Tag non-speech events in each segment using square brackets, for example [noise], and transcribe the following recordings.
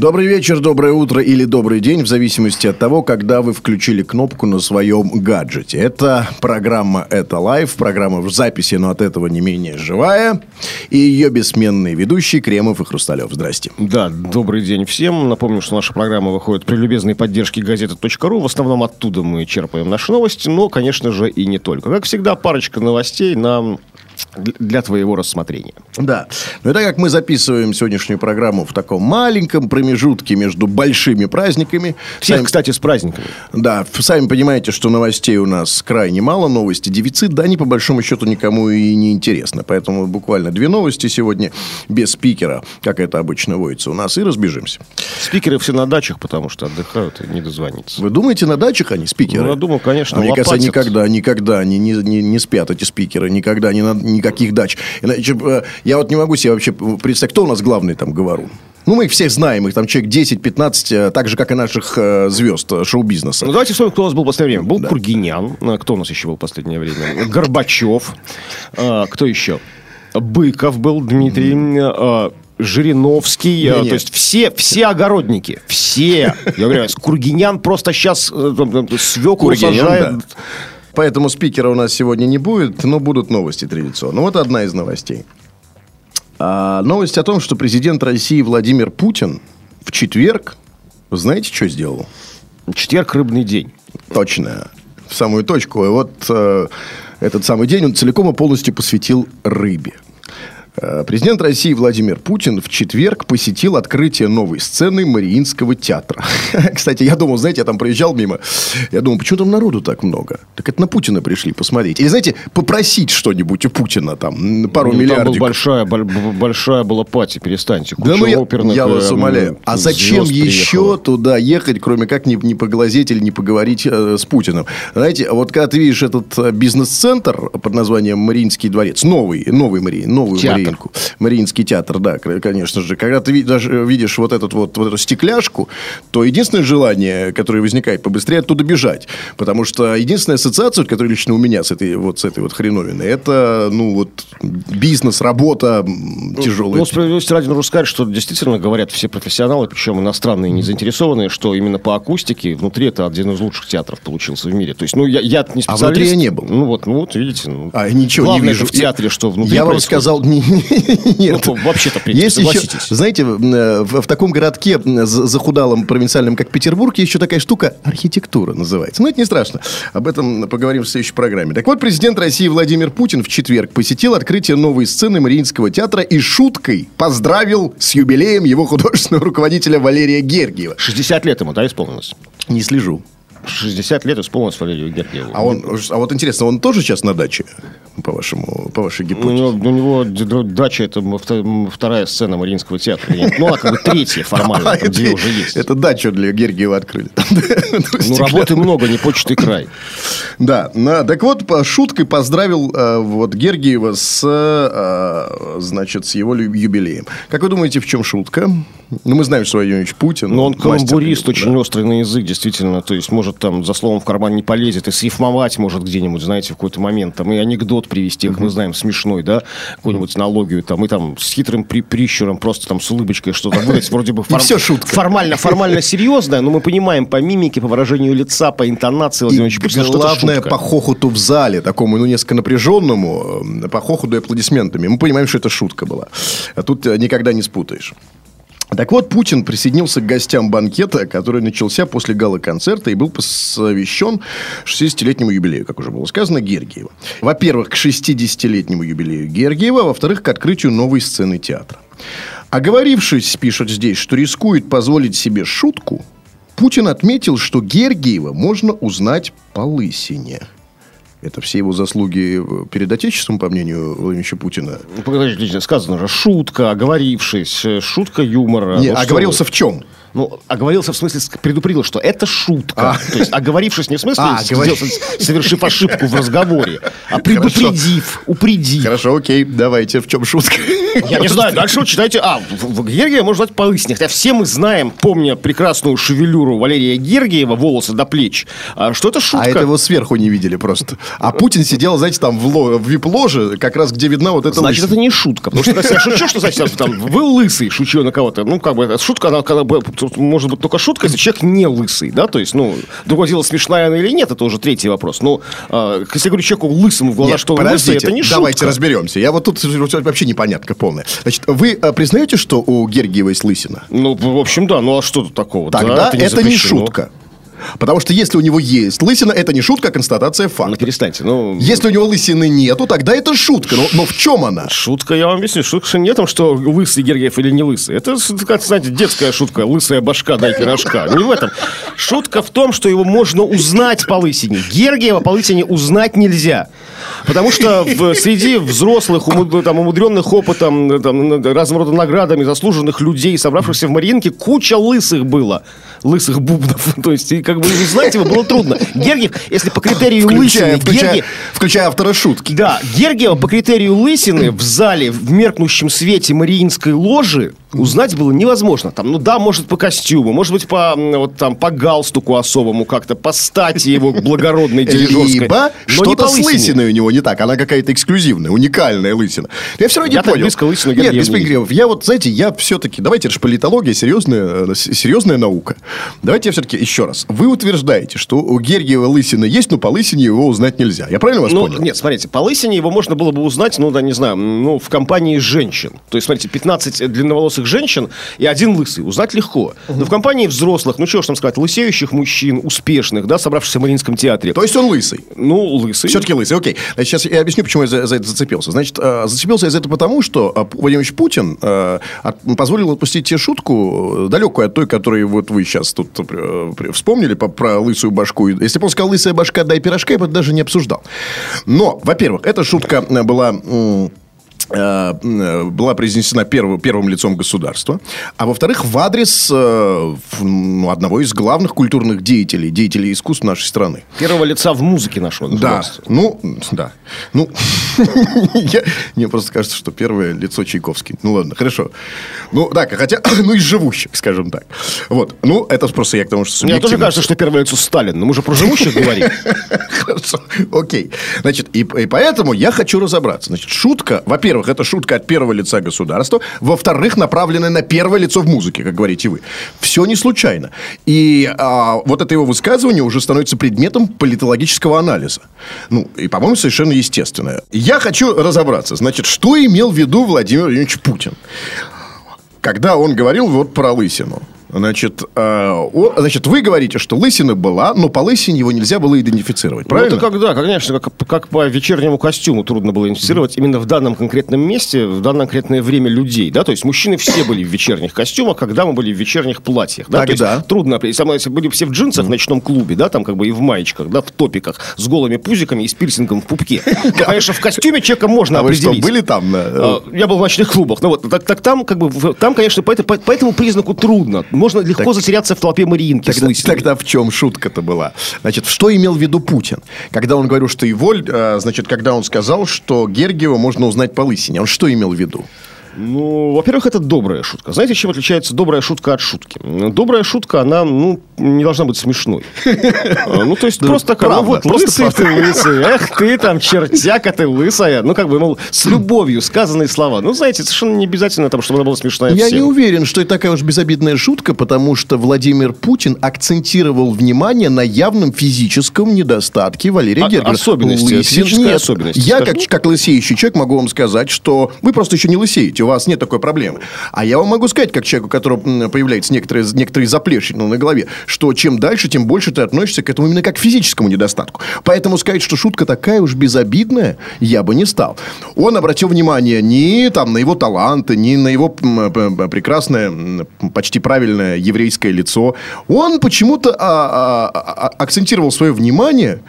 Добрый вечер, доброе утро или добрый день, в зависимости от того, когда вы включили кнопку на своем гаджете. Это программа «Это live», программа в записи, но от этого не менее живая. И ее бессменные ведущие Кремов и Хрусталев. Здрасте. Да, добрый день всем. Напомню, что наша программа выходит при любезной поддержке газеты.ру. В основном оттуда мы черпаем наши новости, но, конечно же, и не только. Как всегда, парочка новостей нам для твоего рассмотрения. Да. Ну и так как мы записываем сегодняшнюю программу в таком маленьком промежутке между большими праздниками. Всех, сами- кстати, с праздниками. Да, сами понимаете, что новостей у нас крайне мало, новости дефицит, да, они по большому счету никому и не интересны. Поэтому буквально две новости сегодня без спикера, как это обычно водится у нас, и разбежимся. Спикеры все на дачах, потому что отдыхают и не дозвониться. Вы думаете, на дачах они спикеры? Ну, я думал, конечно, А мне кажется, лопатят. никогда, никогда они не, не, не спят, эти спикеры, никогда, ни на, никаких дач. Иначе, э, я вот не могу себе вообще представить, кто у нас главный там говорун? Ну, мы их всех знаем, их там человек 10-15, э, так же, как и наших э, звезд э, шоу-бизнеса. Ну, давайте вспомним, кто у нас был в последнее время. Был Кургинян. А, Кто у нас еще был в последнее время? Горбачев. А, Кто еще? Быков был Дмитрий. А, Жириновский, а, Не-не. то есть все, все огородники, все. Я говорю, Кургинян просто сейчас свеклу Кургинян, сажает. да. Поэтому спикера у нас сегодня не будет, но будут новости традиционно. Вот одна из новостей. А, новость о том, что президент России Владимир Путин в четверг, знаете, что сделал? Четверг рыбный день. Точно. В самую точку. И вот э, этот самый день он целиком и полностью посвятил рыбе. Э, Президент России Владимир Путин в четверг посетил открытие новой сцены Мариинского театра. [laughs] Кстати, я думал, знаете, я там проезжал мимо, я думал, почему там народу так много? Так это на Путина пришли посмотреть. Или, знаете, попросить что-нибудь у Путина там, пару Ну, Там была миллиардов. большая, большая была пати, перестаньте. Да ну я, я вас э, умоляю. А зачем еще туда ехать, кроме как не, не поглазеть или не поговорить э, с Путиным? Знаете, вот когда ты видишь этот э, бизнес-центр под названием Мариинский дворец, новый, новый Мари, новую Театр. Мариинку, Мариинский театр, да, конечно же. Когда ты даже видишь вот, этот вот, вот эту стекляшку, то единственное желание, которое возникает, побыстрее оттуда бежать. Потому что единственная ассоциация, которая лично у меня с этой вот, с этой вот хреновиной, это, ну, вот, бизнес, работа тяжелая. Ну, справедливости ради нужно сказать, что действительно говорят все профессионалы, причем иностранные, не заинтересованные, что именно по акустике внутри это один из лучших театров получился в мире. То есть, ну, я, я не А специалист. внутри я не был. Ну, вот, ну, вот, видите. Ну, А, ничего главное не вижу. в театре, что внутри Я вам происходит. сказал, не- нет. Ну, вообще-то, в принципе, Есть еще, знаете, в, в таком городке захудалом провинциальном, как Петербург, есть еще такая штука, архитектура называется. Но это не страшно. Об этом поговорим в следующей программе. Так вот, президент России Владимир Путин в четверг посетил открытие новой сцены Мариинского театра и шуткой поздравил с юбилеем его художественного руководителя Валерия Гергиева. 60 лет ему, да, исполнилось? Не слежу. 60 лет исполнилось Валерию Гергиеву. А, он, а вот интересно, он тоже сейчас на даче, по, вашему, по вашей У гипотезе? него, у него дача это вто- вторая сцена Мариинского театра. Ну, она как бы третья формально, А, там это- уже есть. Это дачу для Гергиева открыли. [laughs] Ну, работы много, не почты край. Да, на- так вот, по шуткой поздравил э, вот Гергиева с, э, значит, с его юбилеем. Как вы думаете, в чем шутка? Ну, мы знаем, что Владимир Владимирович Путин. Но он каламбурист, да. очень острый на язык, действительно. То есть, может, там за словом в карман не полезет, и срифмовать может где-нибудь, знаете, в какой-то момент. Там и анекдот привести, как мы знаем, смешной, да, какую-нибудь налогию, там, и там с хитрым при- прищуром, просто там с улыбочкой что-то выдать, вроде бы [laughs] всё шутка. формально, формально серьезное, но мы понимаем по мимике, по выражению лица, по интонации Владимировича Путина, что главное, по хохоту в зале, такому, ну, несколько напряженному, э, по хохоту и аплодисментами. Мы понимаем, что это шутка была. А тут э, никогда не спутаешь. Так вот, Путин присоединился к гостям банкета, который начался после гала-концерта и был посвящен 60-летнему юбилею, как уже было сказано, Гергиева. Во-первых, к 60-летнему юбилею Гергиева, во-вторых, к открытию новой сцены театра. Оговорившись, пишет здесь, что рискует позволить себе шутку, Путин отметил, что Гергиева можно узнать по лысине. Это все его заслуги э, перед Отечеством, по мнению Владимировича Путина? Ну, Подождите, сказано же, шутка, оговорившись, э, шутка юмора. Не, Ну, оговорился вы. в чем? Ну, оговорился в смысле, предупредил, что это шутка. То есть, оговорившись не в смысле, А, с- говори- сделав- совершив ошибку в разговоре, а предупредив, упредив. Хорошо, окей, давайте, в чем шутка? Я не знаю, дальше вы читайте. А, Гергия можно назвать полысник. Хотя все мы знаем, помня прекрасную шевелюру Валерия Гергиева, волосы до плеч, а, что это шутка. А это его сверху не видели просто. А Путин сидел, знаете, там в, ло- в вип-ложе, как раз где видна вот эта Значит, лысина. это не шутка. Потому что если я шучу, что значит, там, вы лысый, шучу на кого-то. Ну, как бы, это шутка, она, когда тут может быть только шутка, если человек не лысый, да, то есть, ну, другое дело, смешная она или нет, это уже третий вопрос. Ну, а, если я говорю человеку лысому в глаза, Нет, что он лысый, это не шутка. давайте разберемся. Я вот тут вообще непонятка полная. Значит, вы э, признаете, что у Гергиева есть лысина? Ну, в общем, да, ну, а что тут такого? Тогда Да, это, не запрещено. шутка. Потому что если у него есть лысина, это не шутка, а констатация Ну, факта. перестаньте, ну... Если у него лысины нету, тогда это шутка. Но, но в чем она? Шутка, я вам объясню. Шутка не о том, что лысый Гергиев или не лысый. Это, как, знаете, детская шутка. Лысая башка, дай пирожка. Не в этом. Шутка в том, что его можно узнать по лысине. Гергиева по лысине узнать нельзя. Потому что в, среди взрослых, умуд- там, умудренных опытом, там, разного рода наградами, заслуженных людей, собравшихся в Мариинке, куча лысых было. Лысых бубнов. [laughs] То есть, и как бы узнать его было трудно. Гергиев, если по критерию Включая, лысины... включая, Гергиев- включая автора шутки. да, Гергиева по критерию лысины в зале в меркнущем свете Мариинской ложи узнать было невозможно. Там, ну да, может по костюму, может быть по вот там по галстуку особому как-то, по стати его благородной дирижерской. Либо что-то с лысиной у него не так. Она какая-то эксклюзивная, уникальная лысина. Я все равно не понял. близко лысину Нет, без перегревов. Я вот, знаете, я все-таки... Давайте, это же политология, серьезная, э, серьезная наука. Давайте я все-таки еще раз. Вы утверждаете, что у Гергиева лысина есть, но по лысине его узнать нельзя. Я правильно вас Ну, понял? нет, смотрите, по лысине его можно было бы узнать, ну, да, не знаю, ну, в компании женщин. То есть, смотрите, 15 длинноволосых женщин и один лысый. Узнать легко. Но в компании взрослых, ну, чего ж там сказать, лысеющих мужчин, успешных, да, собравшихся в Мариинском театре. То есть он лысый. Ну, лысый. Все-таки лысый, окей. Значит, сейчас я объясню, почему я за, за это зацепился. Значит, э, зацепился я за это потому, что э, Владимир Ильич Путин э, от- позволил отпустить тебе шутку, э, далекую от той, которую вот вы сейчас тут э, вспомнили по- про лысую башку. Если бы он сказал «лысая башка, дай пирожка», я бы это даже не обсуждал. Но, во-первых, эта шутка э, была... э, была произнесена первым, первым лицом государства, а во-вторых, в адрес э, ну, одного из главных культурных деятелей, деятелей искусств нашей страны. Первого лица в музыке нашего Да, государства. ну, да. Ну, [laughs] мне просто кажется, что первое лицо Чайковский. Ну, ладно, хорошо. Ну, так, хотя, [coughs] ну, из живущих, скажем так. Вот, ну, это просто я к тому, что Мне тоже кажется, что первое лицо Сталин. Но мы же про живущих говорим. [laughs] Хорошо, окей. Значит, и поэтому я хочу разобраться. Значит, шутка, во-первых, это шутка от первого лица государства, во-вторых, направленная на первое лицо в музыке, как говорите вы. Все не случайно. И а, вот это его высказывание уже становится предметом политологического анализа. Ну, и, по-моему, совершенно естественно. Я хочу разобраться. Значит, что имел в виду Владимир Владимирович Путин? когда он говорил вот про лысину. Значит, э, о- значит, вы говорите, что лысина была, но по лысине его нельзя было идентифицировать. Правильно? Ну, это когда, конечно, как, как по вечернему костюму трудно было идентифицировать именно в данном конкретном месте, в данное конкретное время людей, да, то есть мужчины все были в вечерних костюмах, когда мы были в вечерних платьях, да, то Тогда. есть трудно определить, Самое, если были все в джинсах в ночном клубе, да, там как бы и в маечках, да, в топиках, с голыми пузиками и с пирсингом в пупке, [laughs] то, конечно, в костюме человека можно А вы что, определить. были там? на- А, Я был в ночных клубах. Ну вот, так, так там, как бы, там, конечно, по, это- по, по этому признаку трудно. Можно легко затеряться в толпе Мариинки Тогда, тогда в чем шутка-то была? Значит, что имел в виду Путин? Когда он говорил, что его, э, значит, когда он сказал, что Гергиева можно узнать по лысине, он что имел в виду? Ну, во-первых, это добрая шутка. Знаете, чем отличается добрая шутка от шутки? Добрая шутка, она, ну, не должна быть смешной. А, Ну, то есть, просто такая, ну, вот, лысый ты лысый, эх, ты там чертяка ты лысая. Ну, как бы, мол, с любовью сказанные слова. Ну, знаете, совершенно не обязательно, там, чтобы она была смешная Я не уверен, что это такая уж безобидная шутка, потому что Владимир Путин акцентировал внимание на явном физическом недостатке Валерия А- Гергиева. особенности, нет. особенности, Я, как лысеющий человек, могу вам сказать, что вы просто еще не лысеете, у вас нет такой проблемы. А я вам могу сказать, как человеку, у которого появляется некоторые, некоторые заплещины на голове, что чем дальше, тем больше ты относишься к этому именно как к физическому недостатку. Поэтому сказать, что шутка такая уж безобидная, я бы не стал. Он обратил внимание не там, на его таланты, не на его прекрасное, почти правильное еврейское лицо. Он почему-то а, а, а, акцентировал свое внимание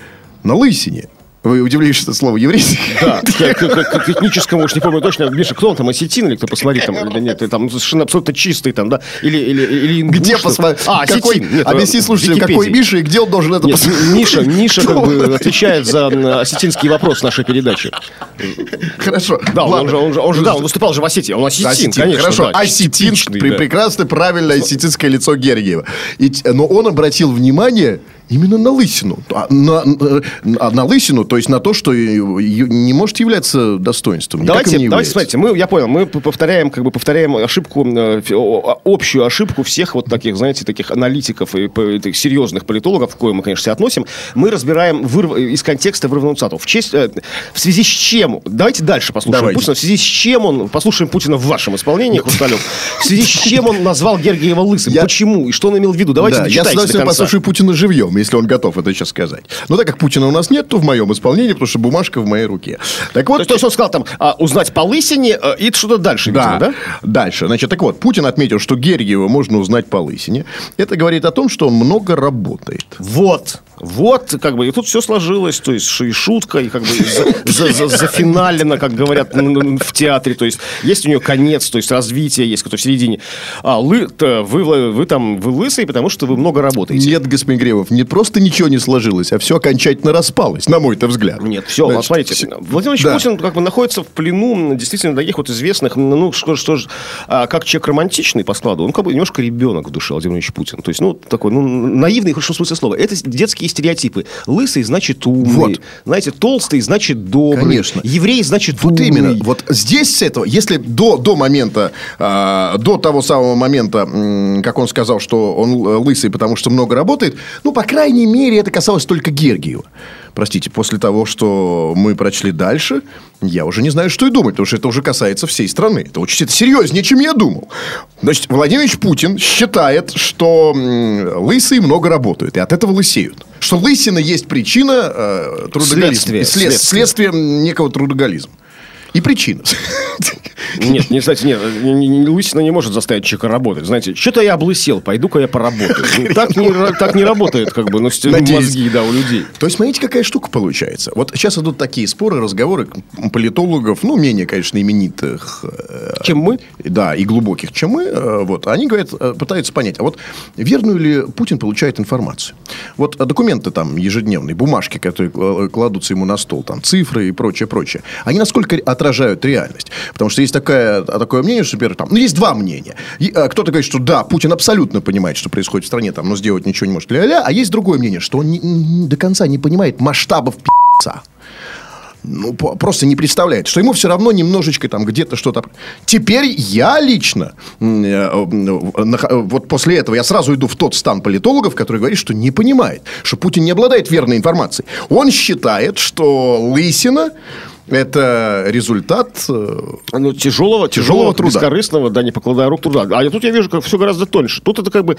на лысине. Вы удивляетесь, что слово еврейский? Да, [laughs] к, к- этническому, уж не помню точно, Миша, кто он там, осетин или кто, посмотри там, или нет, там совершенно абсолютно чистый там, да, или, или, или ингуш, Где посмотреть? А, какой. Нет, объясни слушателям, какой. Миша и где он должен это Нет, посмотреть? Миша, [laughs] Миша как бы отвечает за осетинский вопрос нашей передачи. Хорошо. Да, он же, он же, он же, да, он выступал же в Осетии, он осетин, Осетин, конечно, хорошо. да, Осетин, при- да. прекрасное, правильное осетинское лицо Гергиева. И т- но он обратил внимание именно на лысину. А На, на, на лысину, то есть на то, что и- и не может являться достоинством. Давайте, не давайте, является. смотрите, мы, я понял, мы повторяем, как бы повторяем ошибку, э, общую ошибку всех вот таких, знаете, таких аналитиков и этих серьезных политологов, к коим мы, конечно, относим. Мы разбираем вырв- из контекста вырванную цитату. В, честь, э, в связи с чем? Давайте дальше послушаем Давайте. Путина. В связи с чем он, послушаем Путина в вашем исполнении, Хрусталев. В связи с чем он назвал Гергиева лысым? Я- Почему? И что он имел в виду? Давайте Да, я с удовольствием послушаю Путина живьем, если он готов это сейчас сказать. Но так как Путина у нас нет, то в моем исполнении, потому что бумажка в моей руке. Так То вот, есть, то есть он сказал там, а, узнать по лысине, э, и что-то дальше, видимо, да? Дальше. Значит, так вот, Путин отметил, что Гергиева можно узнать по лысине. Это говорит о том, что он много работает. Вот. Вот, как бы, и тут все сложилось, то есть и шутка, и как бы за- за- за- зафиналено, как говорят в театре, то есть есть у нее конец, то есть развитие есть, который в середине. А вы, вы, там, вы лысые, потому что вы много работаете. Нет, господин Гревов, не просто ничего не сложилось, а все окончательно распалось, на мой-то взгляд. Нет, все, Значит, смотрите, Владимир Да. Путин как бы находится в плену действительно таких вот известных, ну, что, что ж, а, как человек романтичный по складу, он как бы немножко ребенок в душе, Владимир Путин. То есть, ну, такой, ну, наивный, в хорошем смысле слова. Это детские стереотипы. Лысый значит умный. Вот. Знаете, толстый значит добрый. Конечно. Еврей значит Вот умный. именно. Вот здесь с этого, если до, до момента, а, до того самого момента, м, как он сказал, что он лысый, потому что много работает, ну, по крайней мере, это касалось только Гергиева. Простите, после того, что мы прочли дальше, я уже не знаю, что и думать, потому что это уже касается всей страны. Это очень это серьезнее, чем я думал. Значит, Владимир Путин считает, что лысые много работают, и от этого лысеют. Что лысина есть причина э, трудоголизма. Следствие, след- следствие. следствие некого трудоголизма. И причина. Нет, не, кстати, нет, не- не- не- лысина не может заставить человека работать. Знаете, что-то я облысел, пойду-ка я поработаю. Так не, так не работает, как бы, ну, мозги, да, у людей. То есть, смотрите, какая штука получается. Вот сейчас идут такие споры, разговоры политологов, ну, менее, конечно, именитых. э, Чем мы? Да, и глубоких, чем мы. э, Вот, они говорят, э, пытаются понять, а вот верную ли Путин получает информацию? Вот документы там ежедневные, бумажки, которые кла- кладутся ему на стол, там цифры и прочее, прочее, они насколько отражают реальность? Потому что есть такое, такое мнение, что, например, там, ну, есть два мнения. Э, кто-то говорит, что да, Путин абсолютно понимает, что происходит в стране, там, но сделать ничего не может, ля-ля, а есть другое мнение, что он не- не- до конца не понимает масштабов пи***ца ну, просто не представляет, что ему все равно немножечко там где-то что-то... Теперь я лично, э, э, вот после этого я сразу иду в тот стан политологов, который говорит, что не понимает, что Путин не обладает верной информацией. Он считает, что Лысина это результат... э, Ну, тяжелого, тяжелого, Тяжелого труда. бескорыстного, да, не покладая рук труда. А тут я вижу, как все гораздо тоньше. Тут это как бы,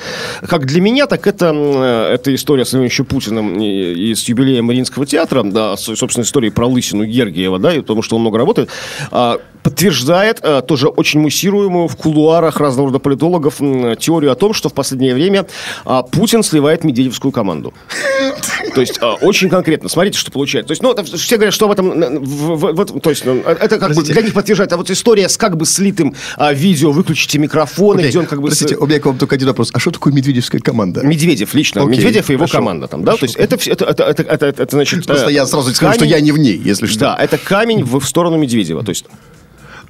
как для меня, так это, э, это история с еще Путиным и, и с юбилеем Мариинского театра, да, с, собственно, историей про Лысину Гергиева, да, и потому что он много работает, а, подтверждает а, тоже очень муссируемую в кулуарах разного рода политологов м, теорию о том, что в последнее время а, Путин сливает Медведевскую команду. [laughs] То есть а, очень конкретно. Смотрите, что получается. То есть, ну, это все говорят, что об этом, э, в- в- в- то есть, ну, это как бы для них подтверждает. А вот история с как бы слитым а, видео, выключите микрофон, Окей, где он как бы... с- Простите, у меня к вам только один вопрос. А что такое медведевская команда? Медведев лично, Окей, Медведев и его хорошо, команда там, да, то есть это, все- это, это, это, это, это, значит... Просто э, я сразу скажу, что камень- я не в ней, если что. Да, это камень в, в сторону Медведева, то есть...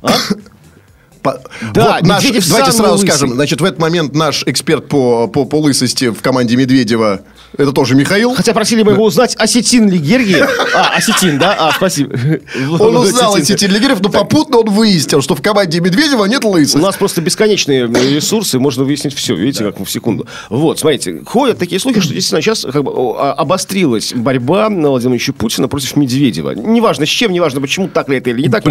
[laughs] По- Да, вот наш, Медведев давайте сразу лысый. скажем, значит, в этот момент наш эксперт по, по, по лысости в команде Медведева, это тоже Михаил. Хотя просили бы его узнать, осетин ли Гергиев. [laughs] А, осетин, да? А, спасибо. Он узнал эти телегеров, но попутно он выяснил, что в команде Медведева нет У лысых. нас просто бесконечные ресурсы, можно выяснить все, видите, как в секунду. Вот, смотрите, ходят такие слухи, что действительно сейчас как бы а, обострилась борьба Владимира Владимировича Путина против Медведева. Неважно с чем, неважно почему, так ли это или не так.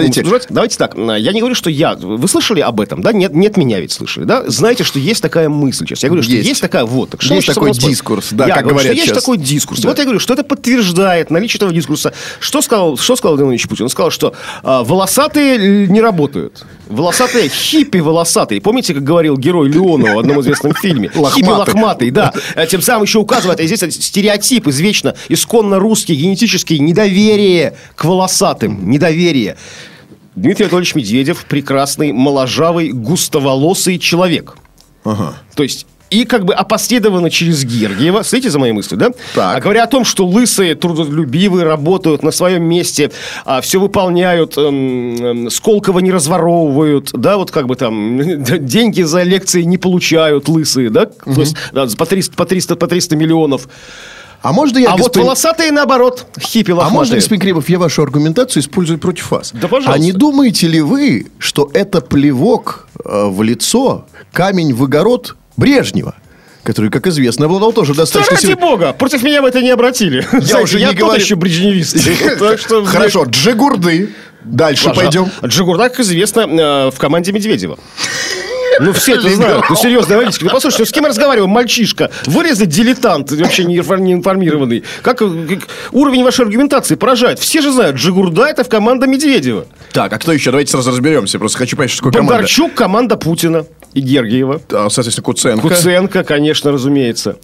Давайте так, а, я не говорю, что я... Вы слышали слышали об этом, да? Нет, нет меня ведь слышали, да? Знаете, что есть такая мысль сейчас. Я говорю, что Есть. есть, такая вот. Так что Есть такой дискурс, да, я как говорю, говорят что есть сейчас. такой дискурс. Да. Вот я говорю, что это подтверждает наличие этого дискурса. Что сказал, что сказал Владимир Владимирович Путин? Он сказал, что а, волосатые не работают. Волосатые, хиппи волосатые. Помните, как говорил герой Леонова в одном известном фильме? [laughs] Хиппи лохматый, да. Э, Тем самым еще указывает, а здесь стереотип извечно, исконно русский, генетический, недоверие к волосатым. Недоверие. Дмитрий Анатольевич Медведев прекрасный, моложавый, густоволосый человек. Ага. То есть и как бы опосредованно через Гергиева, следите за моей мыслью, да? Так. А говоря о том, что лысые, трудолюбивые, работают на своем месте, все выполняют, эм, эм, Сколково не разворовывают, да, вот как бы там [laughs] деньги за лекции не получают лысые, да? То есть да, по 300, по 300, по 300 миллионов. А можно я, а вот господин- волосатые, наоборот, хиппи А лохматые. можно, господин Кремов, я вашу аргументацию использую против вас? Да, пожалуйста. А не думаете ли вы, что это плевок э, в лицо, камень в огород Брежнева? Который, как известно, обладал тоже Да достаточно... ради сил- бога, против меня вы это не обратили. Я уже я не говорю- еще брежневист. [laughs] Хорошо, Джигурды. Дальше пойдем. Джигурда, как известно, э, в команде Медведева. Ну, все это знают. Ну, серьезно, водитель. Ну, послушайте, ну, с кем я разговариваю? Мальчишка. Вырезать дилетант, вообще не информированный. Как, как- уровень вашей аргументации поражает. Все же знают, Джигурда это в команда Медведева. Так, а кто еще? Давайте сразу разберемся. Просто хочу понять, что такое команда. Бондарчук команда Путина и Гергиева. А, Соответственно, Куценко. Куценко, конечно, разумеется.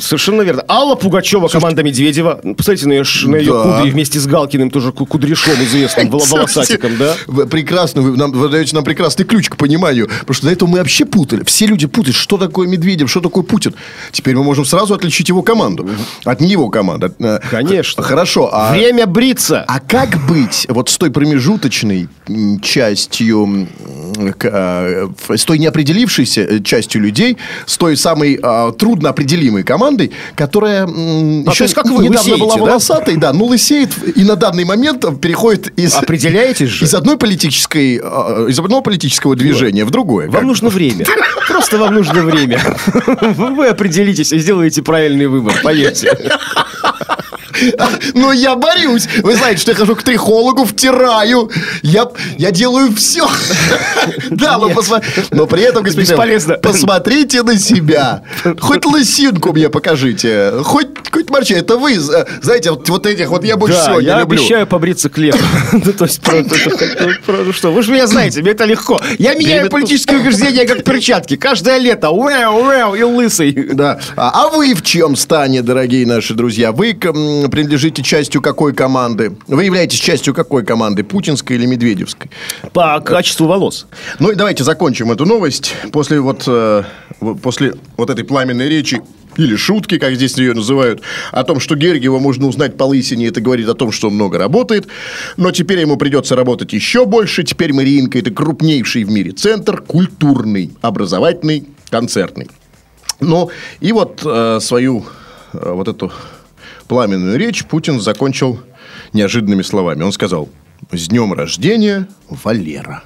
Совершенно верно. Алла Пугачева, команда Медведева. Посмотрите на ее, на ее Да. кудри вместе с Галкиным, тоже ку- кудряшом известным, [laughs] вол- волосатиком, да? Прекрасно, вы, нам, вы даете нам прекрасный ключ к пониманию. Потому что до этого мы вообще путали. Все люди путают, что такое Медведев, что такое Путин. Теперь мы можем сразу отличить его команду. От не его команды. Э, Конечно. Хорошо. А, Время бриться. а как быть вот с той промежуточной частью, а, с той неопределившейся э, частью людей, с той самой а, трудно определимой командой, которая А, еще есть как вы, недавно лысеете, была да? волосатой, да, ну лысеет и на данный момент переходит из... Определяетесь же? Из одной политической, э, из одного политического движения в другое. Вам Как? нужно время. Просто вам нужно время. [laughs] Вы определитесь и сделаете правильный выбор, поверьте. [laughs] Но я борюсь. Вы знаете, что я хожу к трихологу, втираю. Я, я делаю все. [laughs] Да, но, посма- но при этом, господин Бесполезно. посмотрите на себя. [laughs] Хоть лысинку мне покажите. Хоть, хоть морча. Это вы, знаете, вот, вот этих вот я больше Да, всего не я люблю. обещаю побриться к лету. Ну, то есть, про- это- это- про- ну что, вы же меня знаете, мне это легко. Я меняю политические убеждения, как перчатки. Каждое лето. Уэу, уэу, и лысый. Да. А, а вы в чем стане, дорогие наши друзья? Вы принадлежите частью какой команды? Вы являетесь частью какой команды? Путинской или Медведевской? По качеству волос. Ну и давайте закончим эту новость. После вот, э, после вот этой пламенной речи или шутки, как здесь ее называют, о том, что Гергиева можно узнать по лысине, это говорит о том, что он много работает. Но теперь ему придется работать еще больше. Теперь Мариинка – это крупнейший в мире центр, культурный, образовательный, концертный. Ну, и вот э, свою э, вот эту пламенную речь Путин закончил неожиданными словами. Он сказал, с днем рождения, Валера.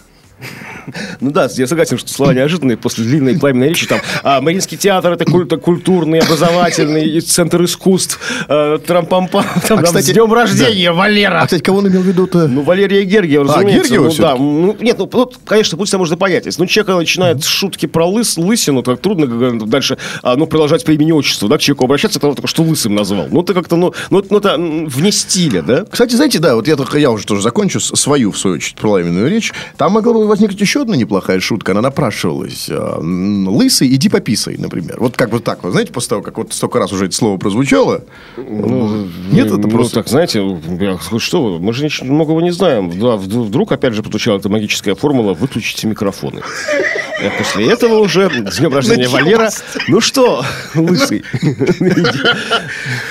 Ну да, я согласен, что слова неожиданные после длинной пламенной речи. Там, а, Мариинский театр это куль- это культурный, образовательный, центр искусств, э, трампампам, там, А, там, кстати, с днем рождения, Валера! А, кстати, кого он имел в виду-то? Ну, Валерия Гергиева, разумеется. Гергиева ну, да. Ну, нет, ну, тут, конечно, Путина можно понять. Если ну, человек начинает с шутки про лыс, лысину, то трудно дальше а, ну, продолжать по имени отчеству, да, к человеку обращаться, только что лысым назвал. Ну, это как-то, ну, ну, ну, это вне стиля, да? Кстати, знаете, да, вот я, только, я уже тоже закончу свою, в свою очередь, пламенную речь. Там могла бы возникнуть еще одна неплохая шутка. Она напрашивалась. М, Лысый, иди пописай, например. Вот как бы так, вот, знаете, после того, как вот столько раз уже это слово прозвучало. нет, это ну, просто... так, знаете, что мы же ничего многого не знаем. Да, вд- вдруг, опять же, прозвучала эта магическая формула «выключите микрофоны». И после этого уже с днем рождения. Валера. Ну что, лысый.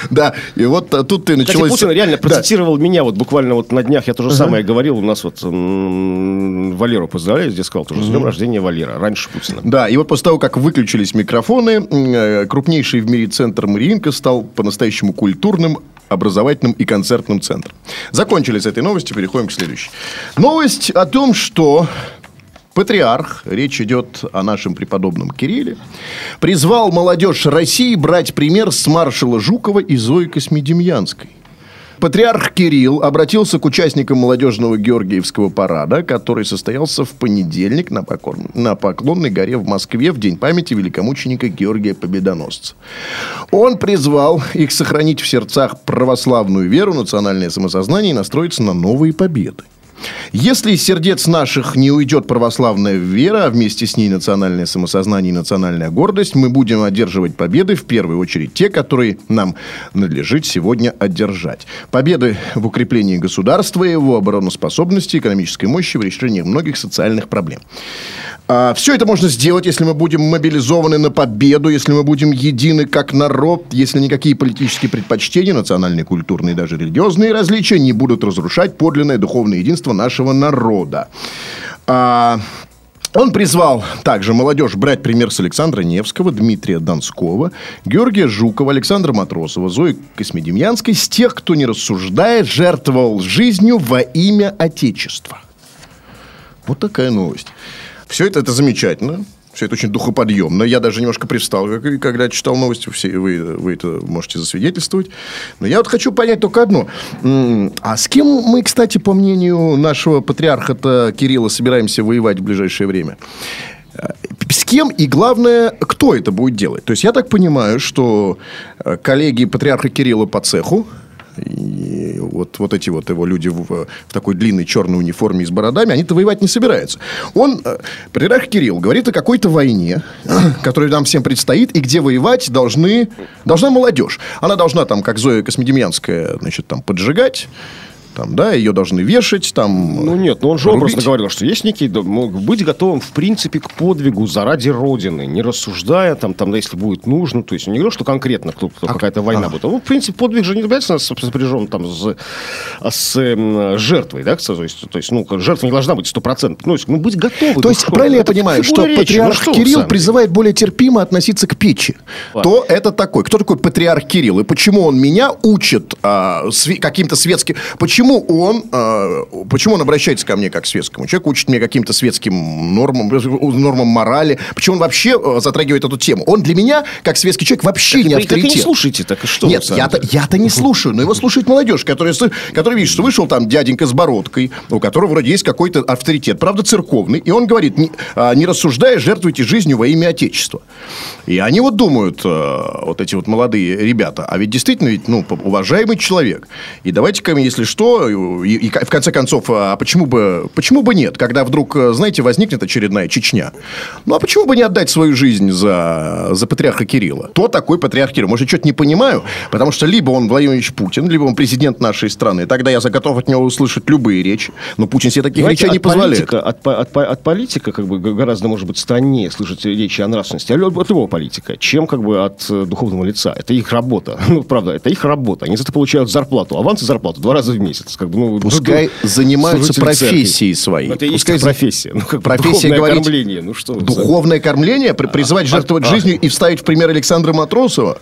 Да, и вот тут ты началось... Путин реально процитировал меня вот буквально вот на днях. Я то же самое говорил. У нас вот Валеру поздравляю, здесь сказал тоже с днем рождения Валера. Раньше Путина. Да, и вот после того, как выключились микрофоны, э, крупнейший в мире центр Мариинка стал по-настоящему культурным, образовательным и концертным центром. Закончили с этой новостью, переходим к следующей. Новость о том, что патриарх, речь идет о нашем преподобном Кирилле, призвал молодежь России брать пример с маршала Жукова и Зои Космедемьянской. Патриарх Кирилл обратился к участникам молодежного Георгиевского парада, который состоялся в понедельник на, покор... на Поклонной горе в Москве в день памяти великомученика Георгия Победоносца. Он призвал их сохранить в сердцах православную веру, национальное самосознание и настроиться на новые победы. Если из сердец наших не уйдет православная вера, а вместе с ней национальное самосознание и национальная гордость, мы будем одерживать победы, в первую очередь те, которые нам надлежит сегодня одержать. Победы в укреплении государства, его обороноспособности, экономической мощи, в решении многих социальных проблем. А, все это можно сделать, если мы будем мобилизованы на победу, если мы будем едины как народ, если никакие политические предпочтения, национальные, культурные, даже религиозные различия не будут разрушать подлинное духовное единство нашего народа. А, он призвал также молодежь брать пример с Александра Невского, Дмитрия Донского, Георгия Жукова, Александра Матросова, Зои Космедемьянской, с тех, кто, не рассуждая, жертвовал жизнью во имя Отечества. Вот такая новость. Все это, это замечательно. Все это очень духоподъемно. Я даже немножко привстал, когда читал новости. Все, вы, вы это можете засвидетельствовать. Но я вот хочу понять только одно. А с кем мы, кстати, по мнению нашего патриарха Кирилла, собираемся воевать в ближайшее время? С кем и, главное, кто это будет делать? То есть, я так понимаю, что э, коллеги патриарха Кирилла по цеху, и вот, вот эти вот его люди в, в такой длинной черной униформе с бородами, они-то воевать не собираются. Он, э, патриарх Кирилл, говорит о какой-то войне, [coughs] которая нам всем предстоит, и где воевать должны, должна молодежь. Она должна там, как Зоя Космедемьянская, значит, там поджигать, там, да, ее должны вешать, там... Ну, нет, ну он же просто говорил, что есть некий... Быть готовым, в принципе, к подвигу заради Родины, не рассуждая, там, там да, если будет нужно. То есть, не говорю, что конкретно кто а, какая-то война а. будет. Ну, в принципе, подвиг же не обязательно сопряжен там с, с э, жертвой, да, то есть, то есть, ну, жертва не должна быть стопроцентной. Ну, ну, быть готовым. То есть, правильно я понимаю, что речи, патриарх ну, что Кирилл призывает более терпимо относиться к печи. Ладно. То это такой. Кто такой патриарх Кирилл? И почему он меня учит а, сви- каким-то светским... Почему почему он, э, почему он обращается ко мне как к светскому человеку, учит меня каким-то светским нормам, нормам морали, почему он вообще э, затрагивает эту тему. Он для меня, как светский человек, вообще так не авторитет. Так не слушайте, так и что? Нет, я-то, я-то не слушаю, но его слушает молодежь, которая, которая видит, что вышел там дяденька с бородкой, у которого вроде есть какой-то авторитет, правда церковный, и он говорит, не, а, не рассуждая, жертвуйте жизнью во имя Отечества. И они вот думают, э, вот эти вот молодые ребята, а ведь действительно ведь, ну, уважаемый человек. И давайте-ка, если что, и, и в конце концов, а почему бы, почему бы нет, когда вдруг, знаете, возникнет очередная Чечня? Ну, а почему бы не отдать свою жизнь за, за патриарха Кирилла? Кто такой патриарх Кирилл? Может, что-то не понимаю, потому что либо он Владимирович Путин, либо он президент нашей страны. Тогда я готов от него услышать любые речи. Но Путин себе таких Знаете, речей не позволяет. Политика, от, от, от политика как бы гораздо, может быть, страннее слышать речи о нравственности от любого политика, чем как бы от э, духовного лица. Это их работа. [laughs] Ну, правда, это их работа. Они за это получают зарплату, аванс и зарплату два раза в месяц месяц. Как бы, ну, Пускай ну, занимаются профессией своей. Это и Пускай есть профессия. Ну, как профессия духовное говорить, кормление. Ну, что духовное кормление? Призывать а, жертвовать а, жизнью а. и вставить в пример Александра Матросова?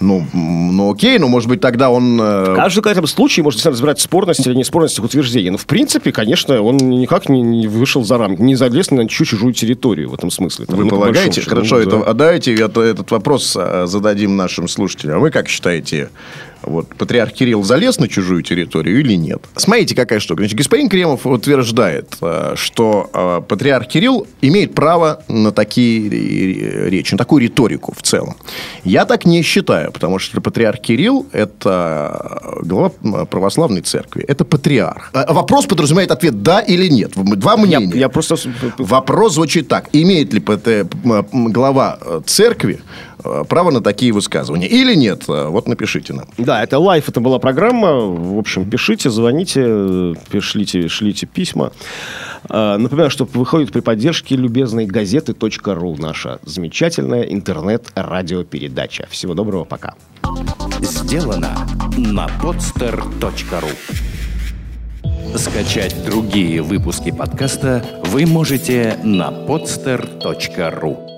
Ну, ну окей, ну, может быть, тогда он... Э... В каждом конкретном случае можно разбирать спорность или неспорность утверждения. Но, в принципе, конечно, он никак не, не вышел за рамки, не залез на чью чужую территорию в этом смысле. Там, Вы ну, полагаете? Хорошо, ну, это, да. а давайте это, этот вопрос э, зададим нашим слушателям. А вы как считаете, вот, патриарх Кирилл залез на чужую территорию или нет. Смотрите, какая штука. Значит, господин Кремов утверждает, э, что э, патриарх Кирилл имеет право на такие речи, на такую риторику в целом. Я так не считаю, потому что патриарх Кирилл – это глава православной церкви, это патриарх. Вопрос подразумевает ответ «да» или «нет». Два мнения. Я, я просто... Вопрос звучит так. Имеет ли глава э, церкви Э, право на такие высказывания. Или нет? Э, вот напишите нам. Да, это лайф, это была программа. В общем, пишите, звоните, пишлите, шлите письма. Э, напоминаю, что выходит при поддержке любезной газеты.ру. Наша замечательная интернет-радиопередача. Всего доброго, пока. Сделано на podster.ru Скачать другие выпуски подкаста вы можете на podster.ru